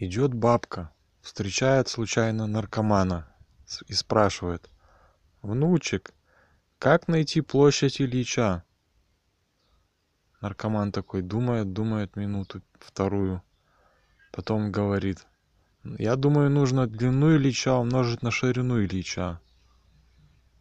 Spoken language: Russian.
идет бабка встречает случайно наркомана и спрашивает внучек как найти площадь ильича? Наркоман такой думает думает минуту вторую потом говорит я думаю нужно длину ильича умножить на ширину ильича